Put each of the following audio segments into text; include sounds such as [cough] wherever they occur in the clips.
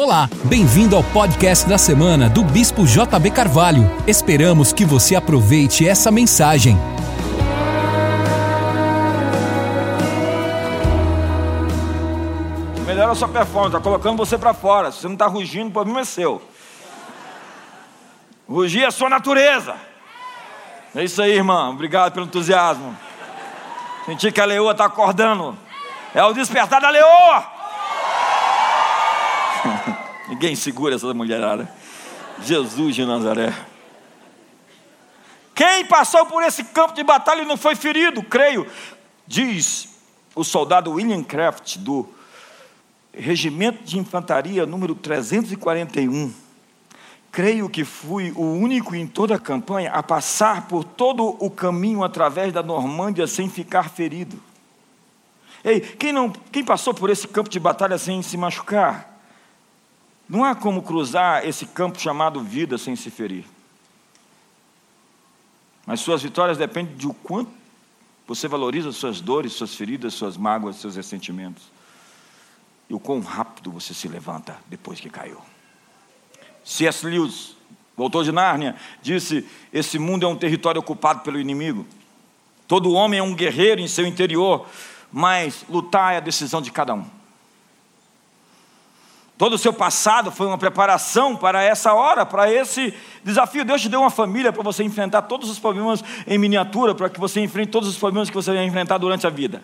Olá, bem-vindo ao podcast da semana do Bispo JB Carvalho. Esperamos que você aproveite essa mensagem. Melhora a sua performance, está colocando você para fora. Se você não está rugindo, o problema é seu. Rugir é sua natureza. É isso aí, irmão. Obrigado pelo entusiasmo. Senti que a leoa está acordando. É o despertar da leoa. [laughs] Ninguém segura essa mulherada. Jesus de Nazaré. Quem passou por esse campo de batalha e não foi ferido? Creio, diz o soldado William Craft, do Regimento de Infantaria número 341 creio que fui o único em toda a campanha a passar por todo o caminho através da Normândia sem ficar ferido. Ei, quem, não, quem passou por esse campo de batalha sem se machucar? Não há como cruzar esse campo chamado vida sem se ferir. Mas suas vitórias dependem de o quanto você valoriza suas dores, suas feridas, suas mágoas, seus ressentimentos. E o quão rápido você se levanta depois que caiu. C.S. Lewis, o autor de Nárnia, disse: Esse mundo é um território ocupado pelo inimigo. Todo homem é um guerreiro em seu interior, mas lutar é a decisão de cada um. Todo o seu passado foi uma preparação para essa hora, para esse desafio. Deus te deu uma família para você enfrentar todos os problemas em miniatura, para que você enfrente todos os problemas que você vai enfrentar durante a vida.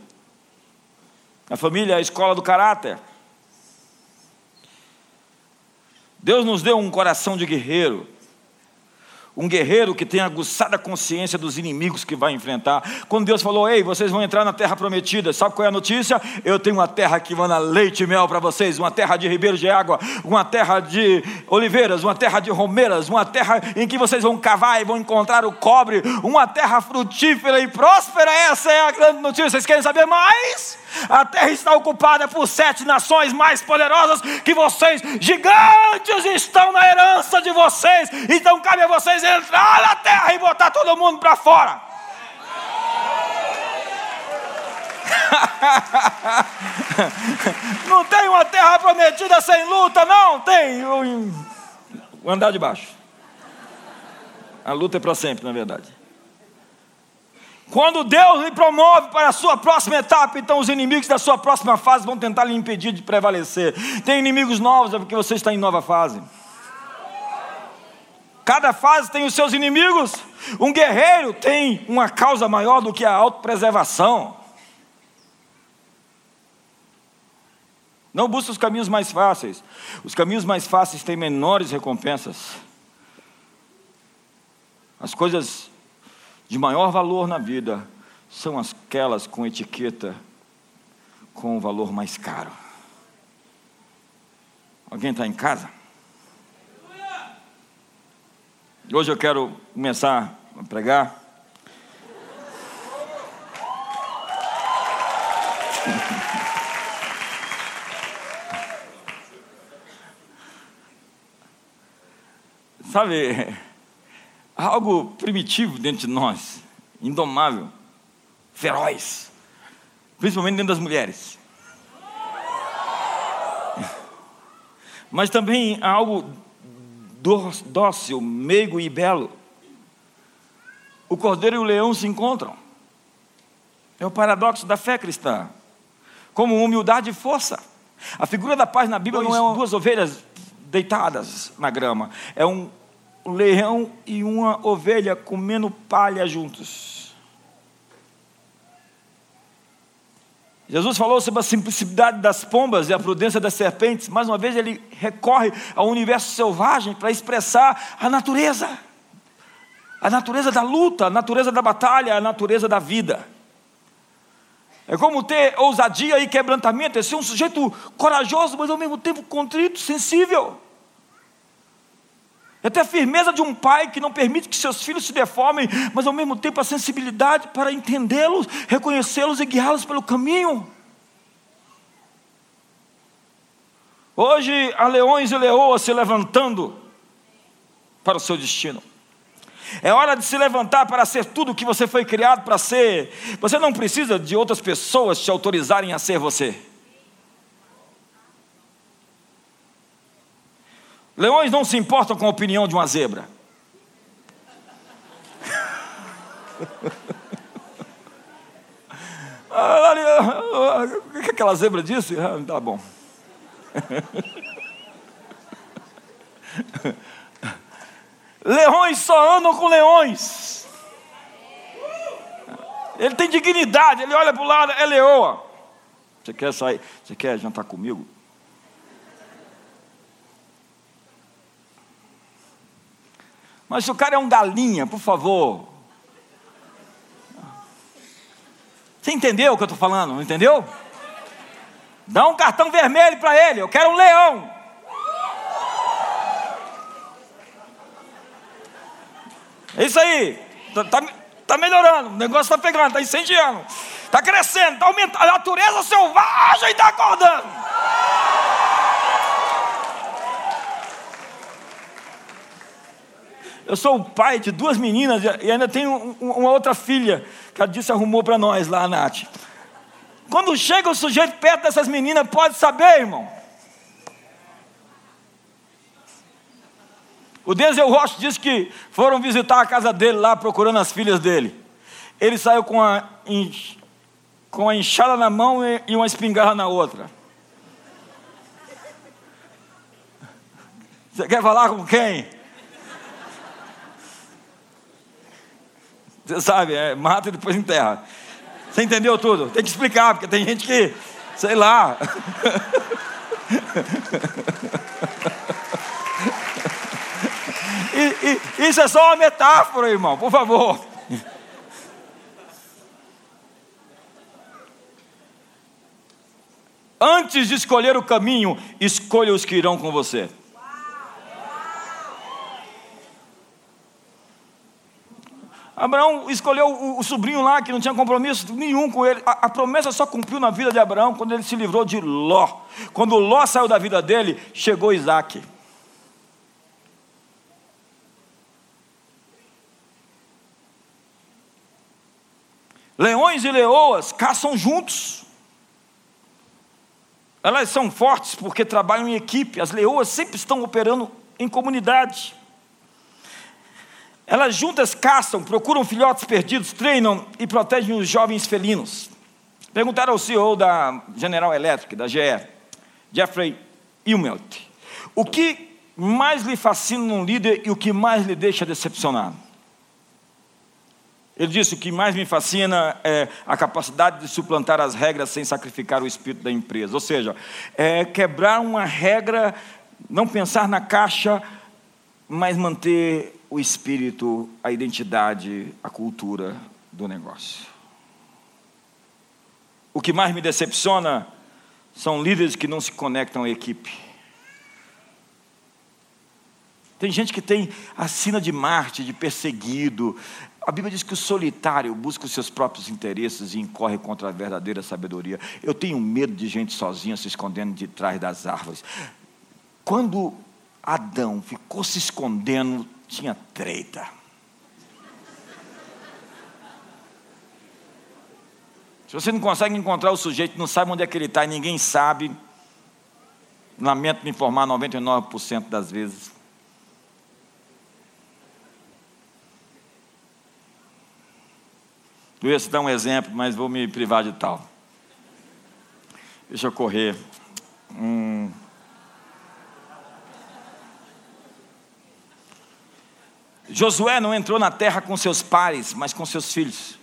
A família é a escola do caráter. Deus nos deu um coração de guerreiro. Um guerreiro que tem aguçada consciência dos inimigos que vai enfrentar. Quando Deus falou, ei, vocês vão entrar na terra prometida, sabe qual é a notícia? Eu tenho uma terra que manda leite e mel para vocês, uma terra de ribeiros de água, uma terra de oliveiras, uma terra de romeiras, uma terra em que vocês vão cavar e vão encontrar o cobre, uma terra frutífera e próspera. Essa é a grande notícia. Vocês querem saber mais? A terra está ocupada por sete nações mais poderosas que vocês, gigantes, estão na herança de vocês. Então cabe a vocês entrar na terra e botar todo mundo para fora. [laughs] não tem uma terra prometida sem luta, não. Tem o, andar de baixo. A luta é para sempre, na verdade. Quando Deus lhe promove para a sua próxima etapa, então os inimigos da sua próxima fase vão tentar lhe impedir de prevalecer. Tem inimigos novos, é porque você está em nova fase. Cada fase tem os seus inimigos. Um guerreiro tem uma causa maior do que a autopreservação. Não busque os caminhos mais fáceis. Os caminhos mais fáceis têm menores recompensas. As coisas de maior valor na vida são aquelas com etiqueta com o valor mais caro. Alguém está em casa? Hoje eu quero começar a pregar. [laughs] Sabe, [laughs] algo primitivo dentro de nós, indomável, feroz, principalmente dentro das mulheres. [laughs] Mas também algo dócil, meigo e belo. O cordeiro e o leão se encontram. É o paradoxo da fé cristã. Como humildade e força. A figura da paz na Bíblia não é duas ovelhas deitadas na grama. É um leão e uma ovelha comendo palha juntos. Jesus falou sobre a simplicidade das pombas e a prudência das serpentes. Mais uma vez, ele recorre ao universo selvagem para expressar a natureza. A natureza da luta, a natureza da batalha, a natureza da vida. É como ter ousadia e quebrantamento, é ser um sujeito corajoso, mas ao mesmo tempo contrito, sensível. É ter a firmeza de um pai que não permite que seus filhos se deformem, mas ao mesmo tempo a sensibilidade para entendê-los, reconhecê-los e guiá-los pelo caminho. Hoje há leões e leoas se levantando para o seu destino. É hora de se levantar para ser tudo o que você foi criado para ser. Você não precisa de outras pessoas te autorizarem a ser você. Leões não se importam com a opinião de uma zebra. [laughs] O que aquela zebra disse? Ah, tá bom. [laughs] Leões só andam com leões. Ele tem dignidade, ele olha para o lado, é leoa. Você quer sair? Você quer jantar comigo? Mas o cara é um galinha, por favor. Você entendeu o que eu estou falando? Não entendeu? Dá um cartão vermelho para ele. Eu quero um leão. É isso aí. Está tá, tá melhorando. O negócio está pegando, está incendiando. Está crescendo, está aumentando. A natureza selvagem está acordando. Eu sou o pai de duas meninas e ainda tenho uma outra filha que a disse arrumou para nós lá, a Nath. Quando chega o sujeito perto dessas meninas, pode saber, irmão. O Denzel Rocha disse que foram visitar a casa dele lá procurando as filhas dele. Ele saiu com a, com a enxada na mão e uma espingarda na outra. Você quer falar com quem? Você sabe, é, mata e depois enterra. Você entendeu tudo? Tem que explicar, porque tem gente que, sei lá. [laughs] e, e, isso é só uma metáfora, irmão, por favor. Antes de escolher o caminho, escolha os que irão com você. Abraão escolheu o, o, sobrinho lá que não tinha compromisso nenhum com ele. A, a, promessa só cumpriu na vida de Abraão quando ele se livrou de Ló. Quando Ló saiu da vida dele, chegou Isaac. Leões e leoas caçam juntos. Elas são fortes porque trabalham em equipe. As leoas sempre estão operando em comunidade. Elas juntas caçam, procuram filhotes perdidos, treinam e protegem os jovens felinos. Perguntaram ao CEO da General Electric, da GE, Jeffrey Immelt, o que mais lhe fascina num líder e o que mais lhe deixa decepcionado. Ele disse: O que mais me fascina é a capacidade de suplantar as regras sem sacrificar o espírito da empresa. Ou seja, é quebrar uma regra, não pensar na caixa, mas manter o espírito, a identidade, a cultura do negócio. O que mais me decepciona são líderes que não se conectam à equipe. Tem gente que tem a sina de Marte, de perseguido. A Bíblia diz que o solitário busca os seus próprios interesses e incorre contra a verdadeira sabedoria. Eu tenho medo de gente sozinha se escondendo de trás das árvores. Quando Adão ficou se escondendo tinha treta. Se você não consegue encontrar o sujeito, não sabe onde é que ele está e ninguém sabe, lamento me informar 99% das vezes. Eu ia citar um exemplo, mas vou me privar de tal. Deixa eu correr. Hum. Josué não entrou na terra com seus pares, mas com seus filhos.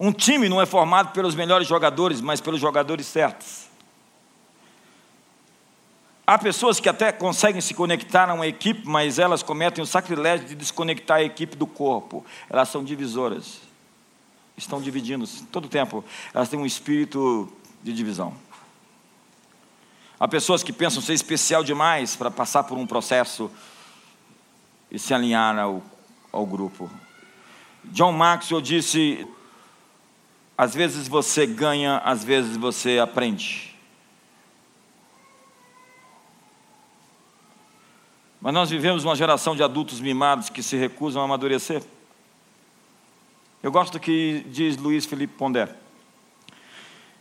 Um time não é formado pelos melhores jogadores, mas pelos jogadores certos. Há pessoas que até conseguem se conectar a uma equipe, mas elas cometem o sacrilégio de desconectar a equipe do corpo. Elas são divisoras. Estão dividindo todo o tempo. Elas têm um espírito de divisão. Há pessoas que pensam ser especial demais para passar por um processo e se alinhar ao, ao grupo. John Maxwell disse: às vezes você ganha, às vezes você aprende. Mas nós vivemos uma geração de adultos mimados que se recusam a amadurecer. Eu gosto do que diz Luiz Felipe Pondé.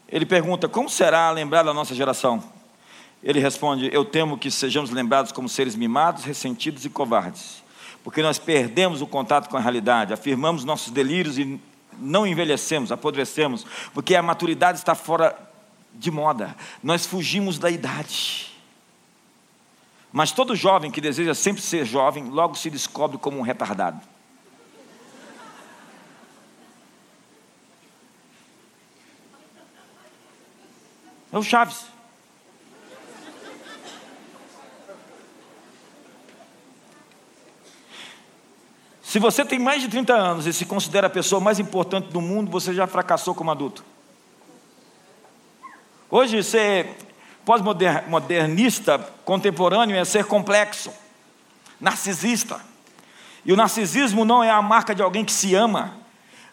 Ele pergunta: como será lembrar da nossa geração? Ele responde: Eu temo que sejamos lembrados como seres mimados, ressentidos e covardes, porque nós perdemos o contato com a realidade, afirmamos nossos delírios e não envelhecemos, apodrecemos, porque a maturidade está fora de moda, nós fugimos da idade. Mas todo jovem que deseja sempre ser jovem, logo se descobre como um retardado. É o Chaves. Se você tem mais de 30 anos e se considera a pessoa mais importante do mundo, você já fracassou como adulto. Hoje, ser pós-modernista contemporâneo é ser complexo, narcisista. E o narcisismo não é a marca de alguém que se ama,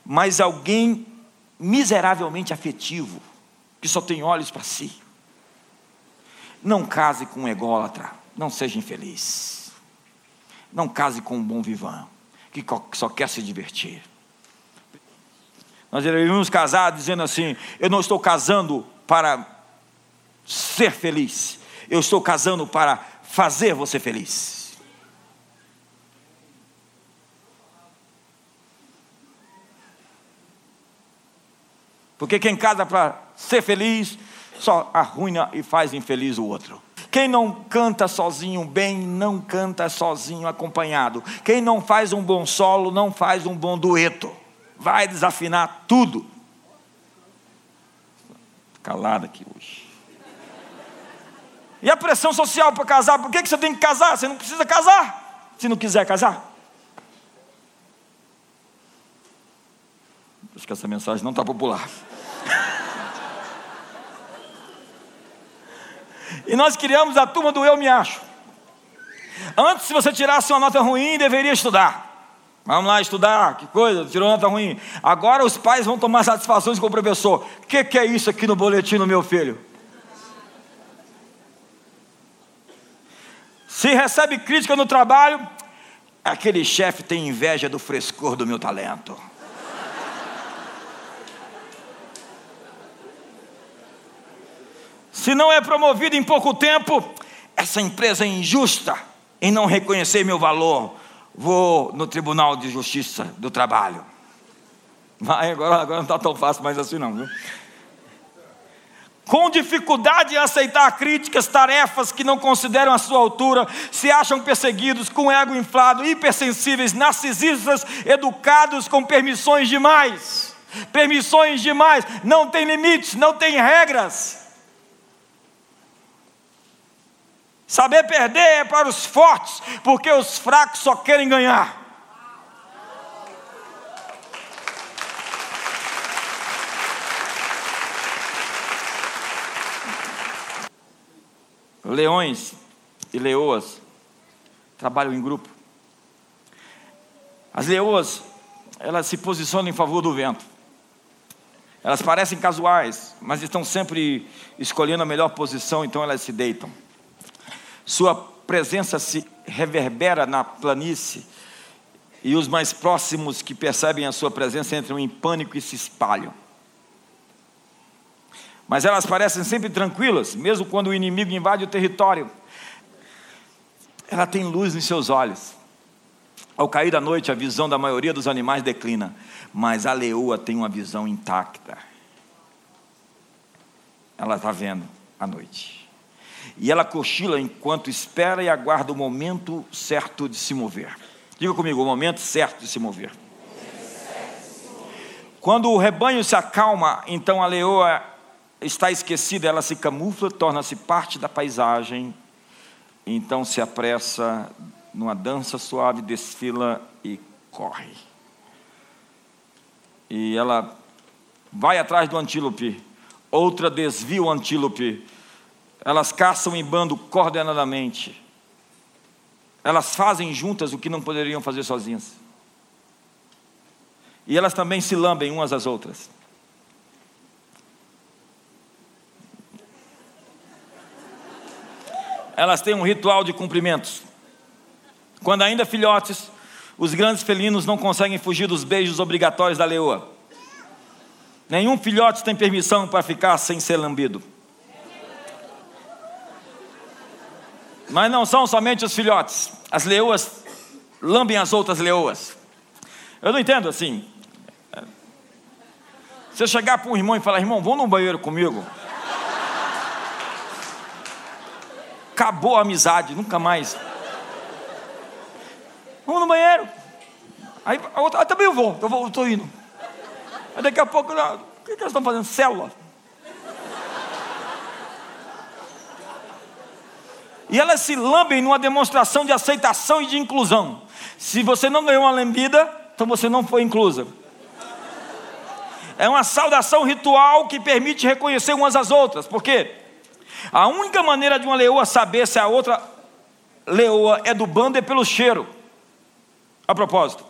mas alguém miseravelmente afetivo, que só tem olhos para si. Não case com um ególatra, não seja infeliz. Não case com um bom vivão, que só quer se divertir. Nós deveríamos casar dizendo assim: eu não estou casando para ser feliz, eu estou casando para fazer você feliz. Porque quem casa para ser feliz, só arruina e faz infeliz o outro. Quem não canta sozinho bem, não canta sozinho acompanhado. Quem não faz um bom solo, não faz um bom dueto. Vai desafinar tudo. Calado aqui hoje. E a pressão social para casar? Por que, que você tem que casar? Você não precisa casar, se não quiser casar. Acho que essa mensagem não está popular. E nós criamos a turma do Eu Me Acho. Antes, se você tirasse uma nota ruim, deveria estudar. Vamos lá estudar, que coisa, tirou nota ruim. Agora os pais vão tomar satisfações com o professor. O que, que é isso aqui no boletim do meu filho? Se recebe crítica no trabalho, aquele chefe tem inveja do frescor do meu talento. Se não é promovido em pouco tempo, essa empresa é injusta em não reconhecer meu valor. Vou no Tribunal de Justiça do Trabalho. Vai, agora, agora não está tão fácil mais assim, não. Viu? Com dificuldade em aceitar críticas, tarefas que não consideram a sua altura, se acham perseguidos, com ego inflado, hipersensíveis, narcisistas, educados com permissões demais. Permissões demais, não tem limites, não tem regras. Saber perder é para os fortes, porque os fracos só querem ganhar. Leões e leoas trabalham em grupo. As leoas, elas se posicionam em favor do vento. Elas parecem casuais, mas estão sempre escolhendo a melhor posição, então elas se deitam. Sua presença se reverbera na planície, e os mais próximos que percebem a sua presença entram em pânico e se espalham. Mas elas parecem sempre tranquilas, mesmo quando o inimigo invade o território. Ela tem luz nos seus olhos. Ao cair da noite, a visão da maioria dos animais declina, mas a leoa tem uma visão intacta. Ela está vendo à noite. E ela cochila enquanto espera e aguarda o momento certo de se mover. Diga comigo, o momento certo de se mover. Quando o rebanho se acalma, então a leoa está esquecida, ela se camufla, torna-se parte da paisagem, então se apressa numa dança suave, desfila e corre. E ela vai atrás do antílope, outra desvia o antílope, elas caçam em bando coordenadamente. Elas fazem juntas o que não poderiam fazer sozinhas. E elas também se lambem umas às outras. Elas têm um ritual de cumprimentos. Quando ainda filhotes, os grandes felinos não conseguem fugir dos beijos obrigatórios da leoa. Nenhum filhote tem permissão para ficar sem ser lambido. Mas não são somente os filhotes. As leoas lambem as outras leoas. Eu não entendo assim. Você chegar para um irmão e falar, irmão, vamos no banheiro comigo. Acabou a amizade, nunca mais. Vamos no banheiro. Aí a outra, ah, também eu vou, eu estou indo. Aí daqui a pouco, o que, que elas estão fazendo? Célula. E elas se lambem numa demonstração de aceitação e de inclusão. Se você não ganhou uma lambida, então você não foi inclusa. É uma saudação ritual que permite reconhecer umas às outras. Por quê? A única maneira de uma leoa saber se a outra leoa é do bando é pelo cheiro. A propósito,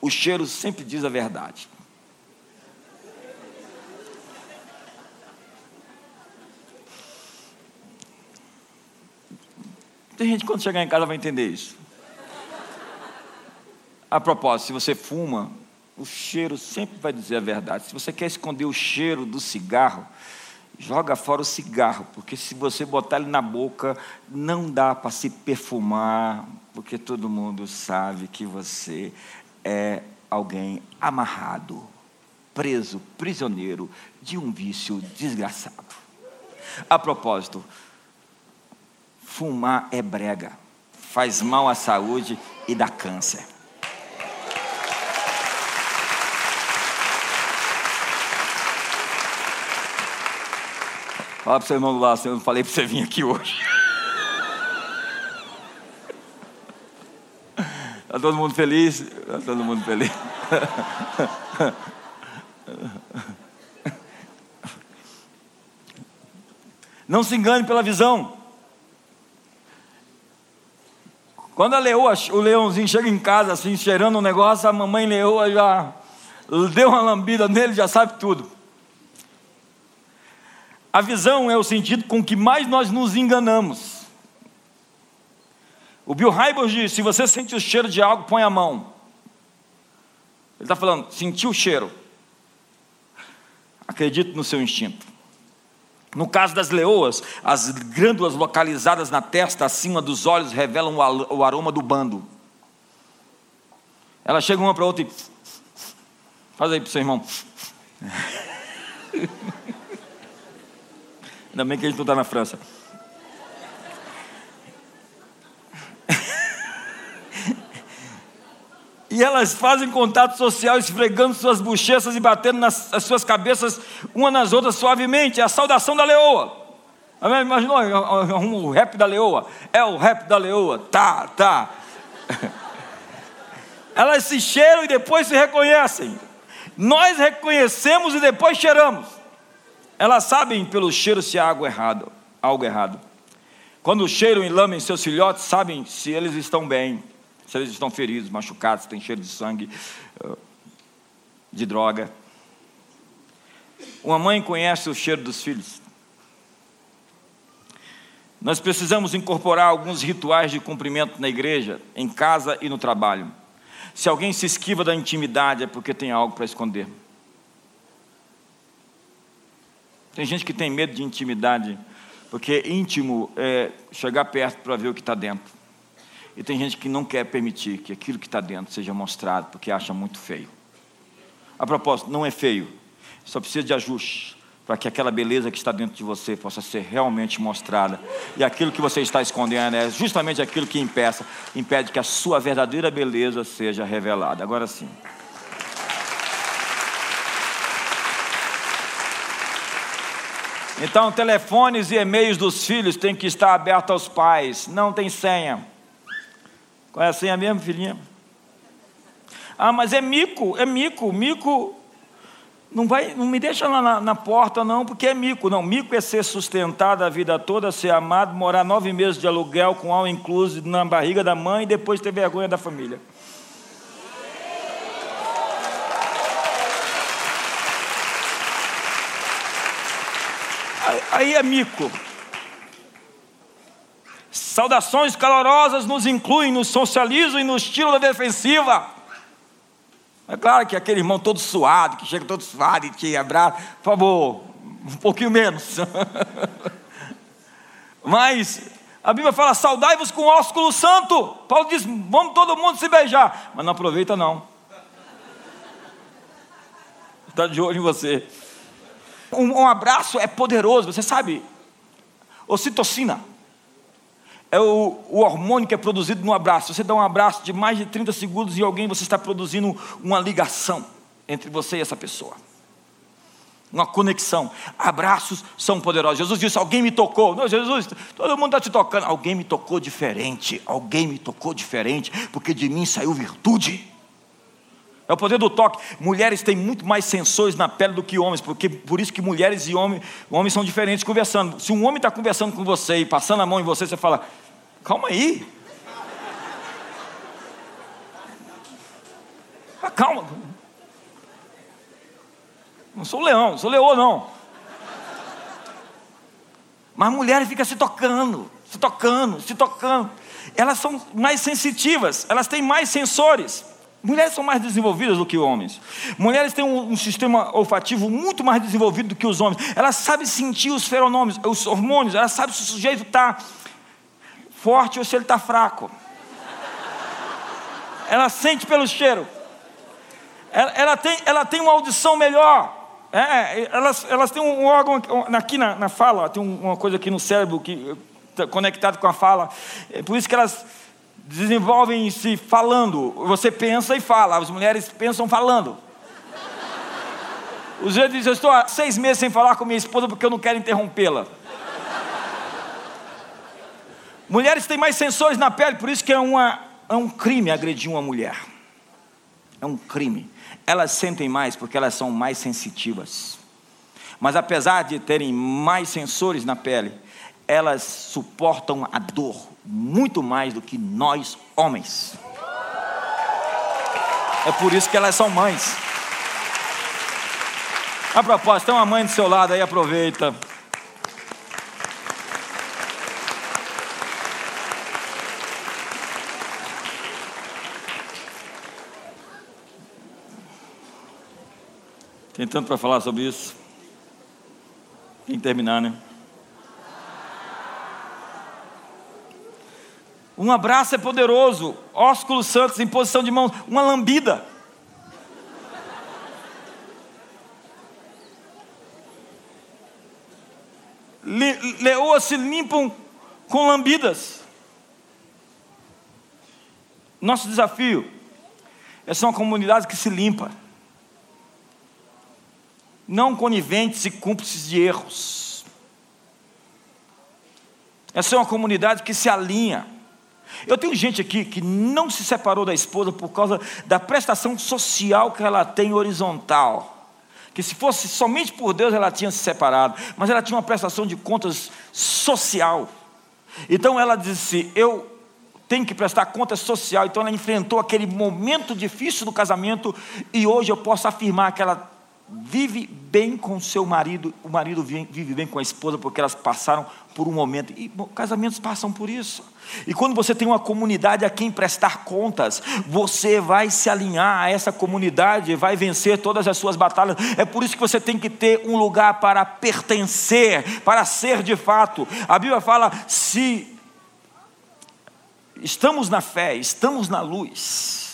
o cheiro sempre diz a verdade. Tem gente que quando chegar em casa vai entender isso. A propósito, se você fuma, o cheiro sempre vai dizer a verdade. Se você quer esconder o cheiro do cigarro, joga fora o cigarro, porque se você botar ele na boca, não dá para se perfumar, porque todo mundo sabe que você é alguém amarrado, preso, prisioneiro de um vício desgraçado. A propósito, Fumar é brega, faz mal à saúde e dá câncer. Fala para seu irmão do lado, eu não falei para você vir aqui hoje. Está todo mundo feliz? Está todo mundo feliz. Não se engane pela visão. Quando a leoa, o leãozinho chega em casa assim, cheirando um negócio, a mamãe leoa já deu uma lambida nele, já sabe tudo. A visão é o sentido com que mais nós nos enganamos. O Bill Hybels diz: se você sente o cheiro de algo, põe a mão. Ele está falando, sentiu o cheiro. Acredite no seu instinto. No caso das leoas, as glândulas localizadas na testa, acima dos olhos, revelam o aroma do bando. Ela chega uma para outra e. [sniffs] Faz aí para o seu irmão. [laughs] Ainda bem que a gente não está na França. E elas fazem contato social, esfregando suas bochechas e batendo nas as suas cabeças uma nas outras suavemente. É a saudação da leoa. Imaginou o rap da leoa? É o rap da leoa. Tá, tá. [laughs] Elas se cheiram e depois se reconhecem. Nós reconhecemos e depois cheiramos. Elas sabem pelo cheiro se há algo errado. Algo errado. Quando cheiram e lamem seus filhotes, sabem se eles estão bem se eles estão feridos, machucados, têm cheiro de sangue, eh, de droga. Uma mãe conhece o cheiro dos filhos. Nós precisamos incorporar alguns rituais de cumprimento na igreja, em casa e no trabalho. Se alguém se esquiva da intimidade, é porque tem algo para esconder. Tem gente que tem medo de intimidade, porque íntimo é chegar perto para ver o que está dentro. E tem gente que não quer permitir que aquilo que está dentro seja mostrado, porque acha muito feio. A propósito, não é feio, só precisa de ajuste para que aquela beleza que está dentro de você possa ser realmente mostrada. E aquilo que você está escondendo é justamente aquilo que impeça, impede que a sua verdadeira beleza seja revelada. Agora sim. Então, telefones e e-mails dos filhos têm que estar abertos aos pais. Não tem senha. Qual é a senha mesmo, filhinha? Ah, mas é mico, é mico, mico. Não, vai, não me deixa lá na, na, porta, não, porque é mico. Não, mico é ser sustentado a vida toda, ser amado, morar nove meses de aluguel com all inclusive na barriga da mãe e depois ter vergonha da família. Aí é mico. Saudações calorosas nos incluem, nos socializam e nos tiram da defensiva. É claro que aquele irmão todo suado, que chega todo suado e te abraça, por favor, um pouquinho menos. [laughs] Mas A Bíblia fala: saudai-vos com ósculo santo. Paulo diz: vamos todo mundo se beijar. Mas não aproveita, não. Está de olho em você. Um, um, abraço é poderoso, você sabe. Ocitocina é o, o, hormônio que é produzido no abraço. Você dá um abraço de mais de 30 segundos e alguém, você está produzindo uma ligação entre você e essa pessoa uma conexão. Abraços são poderosos. Jesus disse: Alguém me tocou. Não, Jesus, todo mundo está te tocando. Alguém me tocou diferente. Alguém me tocou diferente, porque de mim saiu virtude. É o poder do toque. Mulheres têm muito mais sensores na pele do que homens, porque por isso que mulheres e homens, homens são diferentes conversando. Se um homem está conversando com você e passando a mão em você, você fala: Calma aí. Ah, calma. Não sou leão, sou leão não. Mas mulheres ficam se tocando, se tocando, se tocando. Elas são mais sensitivas, elas têm mais sensores. Mulheres são mais desenvolvidas do que homens. Mulheres têm um, um, sistema olfativo muito mais desenvolvido do que os homens. Elas sabem sentir os feronômios, os hormônios. Elas sabem se o sujeito está forte ou se ele está fraco. Ela sente pelo cheiro. Ela, ela, tem, ela tem uma audição melhor. É, elas, elas têm um órgão aqui na, na fala, tem uma coisa aqui no cérebro que está conectado com a fala. É por isso que elas desenvolvem-se falando. Você pensa e fala, as mulheres pensam falando. Os vezes dizem, eu estou há seis meses sem falar com minha esposa porque eu não quero interrompê-la. Mulheres têm mais sensores na pele, por isso que é, uma, é um crime agredir uma mulher. É um crime elas sentem mais porque elas são mais sensitivas. Mas apesar de terem mais sensores na pele, elas suportam a dor muito mais do que nós homens. É por isso que elas são mães. A propósito, tem uma mãe do seu lado aí, aproveita. Tem tanto para falar sobre isso. Tem que terminar, né? Um abraço é poderoso. Ósculos santos em posição de mãos. Uma lambida. Le leoas se limpam com lambidas. Nosso desafio é ser uma comunidade que se limpa não coniventes e cúmplices de erros. É uma comunidade que se alinha. Eu tenho gente aqui que não se separou da esposa por causa da prestação social que ela tem horizontal. Que se fosse somente por Deus ela tinha se separado, mas ela tinha uma prestação de contas social. Então ela disse: Eu tenho que prestar conta social. Então ela enfrentou aquele momento difícil do casamento e hoje eu posso afirmar que ela vive bem com seu marido, o marido vive bem com a esposa, porque elas passaram por um momento, e casamentos passam por isso. E quando você tem uma comunidade a quem prestar contas, você vai se alinhar a essa comunidade, vai vencer todas as suas batalhas. É por isso que você tem que ter um lugar para pertencer, para ser de fato. A Bíblia fala: se estamos na fé, estamos na luz,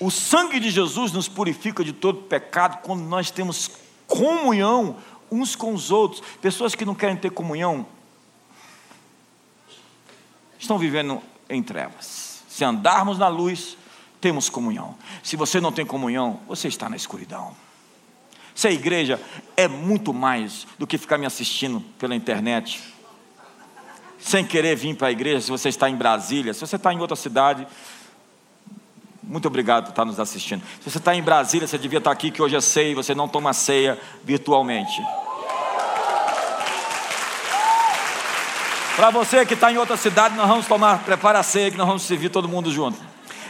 o sangue de Jesus nos purifica de todo pecado quando nós temos comunhão uns com os outros. Pessoas que não querem ter comunhão estão vivendo em trevas. Se andarmos na luz, temos comunhão. Se você não tem comunhão, você está na escuridão. Se a igreja é muito mais do que ficar me assistindo pela internet, sem querer vir para a igreja, se você está em Brasília, se você está em outra cidade, muito obrigado por estar nos assistindo. Se você está em Brasília, você devia estar aqui, que hoje é ceia e você não toma ceia virtualmente. Para você que está em outra cidade, nós vamos tomar, prepara a ceia que nós vamos servir todo mundo junto.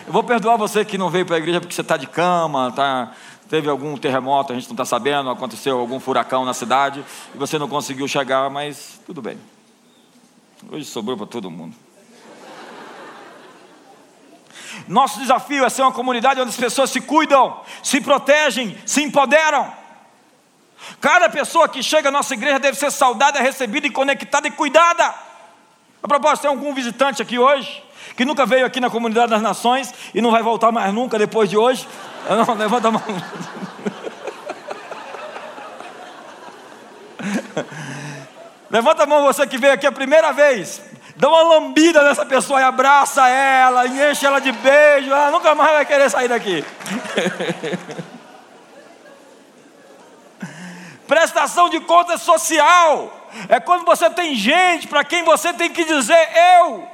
Eu vou perdoar você que não veio para a igreja porque você está de cama, tá, teve algum terremoto, a gente não está sabendo, aconteceu algum furacão na cidade e você não conseguiu chegar, mas tudo bem. Hoje sobrou para todo mundo. Nosso desafio é ser uma comunidade onde as pessoas se cuidam, se protegem, se empoderam. Cada pessoa que chega à nossa igreja deve ser saudada, recebida e conectada e cuidada. A propósito, tem algum visitante aqui hoje que nunca veio aqui na comunidade das nações e não vai voltar mais nunca depois de hoje? Não, levanta a mão. [laughs] Levanta a mão você que veio aqui a primeira vez. Dá uma lambida nessa pessoa e abraça ela, e enche ela de beijo. Ela nunca mais vai querer sair daqui. [laughs] Prestação de conta social é quando você tem gente para quem você tem que dizer: Eu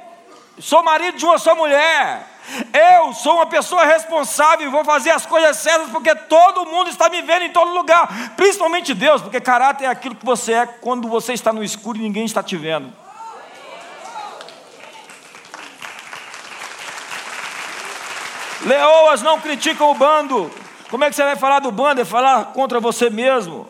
sou marido de uma só mulher. Eu sou uma pessoa responsável e vou fazer as coisas certas porque todo mundo está me vendo em todo lugar, principalmente Deus, porque caráter é aquilo que você é quando você está no escuro e ninguém está te vendo. Leoas não criticam o bando. Como é que você vai falar do bando? É falar contra você mesmo.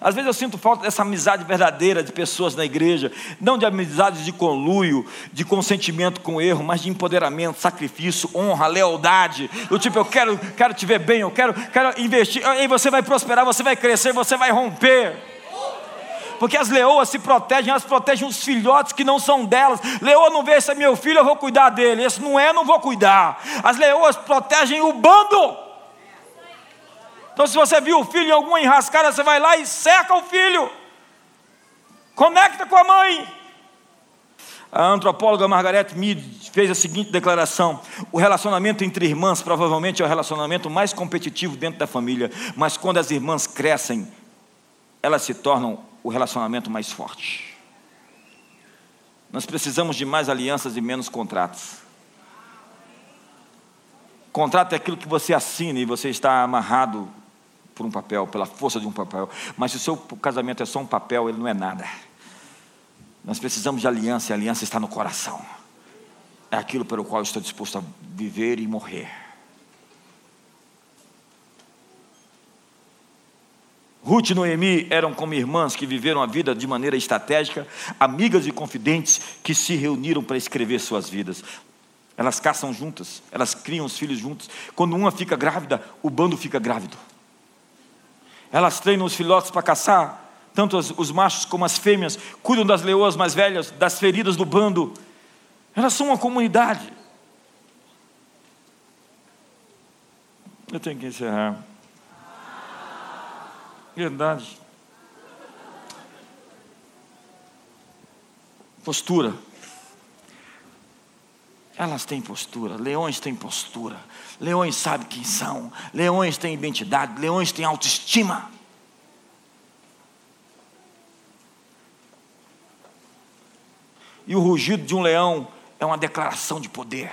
Às vezes eu sinto falta dessa amizade verdadeira de pessoas na igreja, não de amizades de conluio, de consentimento com erro, mas de empoderamento, sacrifício, honra, lealdade. Do tipo, eu quero, quero te ver bem, eu quero, quero investir, e você vai prosperar, você vai crescer, você vai romper. Porque as leoas se protegem, elas protegem os filhotes que não são delas. Leoa não vê, esse é meu filho, eu vou cuidar dele. Esse não é, não vou cuidar. As leoas protegem o bando. Então, se você viu o filho em alguma enrascada, você vai lá e cerca o filho. Conecta com a mãe. A antropóloga Margaret Mead fez a seguinte declaração: o relacionamento entre irmãs provavelmente é o relacionamento mais competitivo dentro da família, mas quando as irmãs crescem, elas se tornam o relacionamento mais forte. Nós precisamos de mais alianças e menos contratos. Contrato é aquilo que você assina e você está amarrado por um papel, pela força de um papel. Mas se o seu casamento é só um papel, ele não é nada. Nós precisamos de aliança, e a aliança está no coração. É aquilo pelo qual eu estou disposto a viver e morrer. Ruth e Noemi eram como irmãs que viveram a vida de maneira estratégica, amigas e confidentes que se reuniram para escrever suas vidas. Elas caçam juntas, elas criam os filhos juntos. Quando uma fica grávida, o bando fica grávido. Elas treinam os filhotes para caçar, tanto os, os machos como as fêmeas, cuidam das leoas mais velhas, das feridas do bando. Elas são uma comunidade. Eu tenho que encerrar. Verdade. Postura. Elas têm postura, leões têm postura, leões sabem quem são, leões têm identidade, leões têm autoestima. E o rugido de um leão é uma declaração de poder.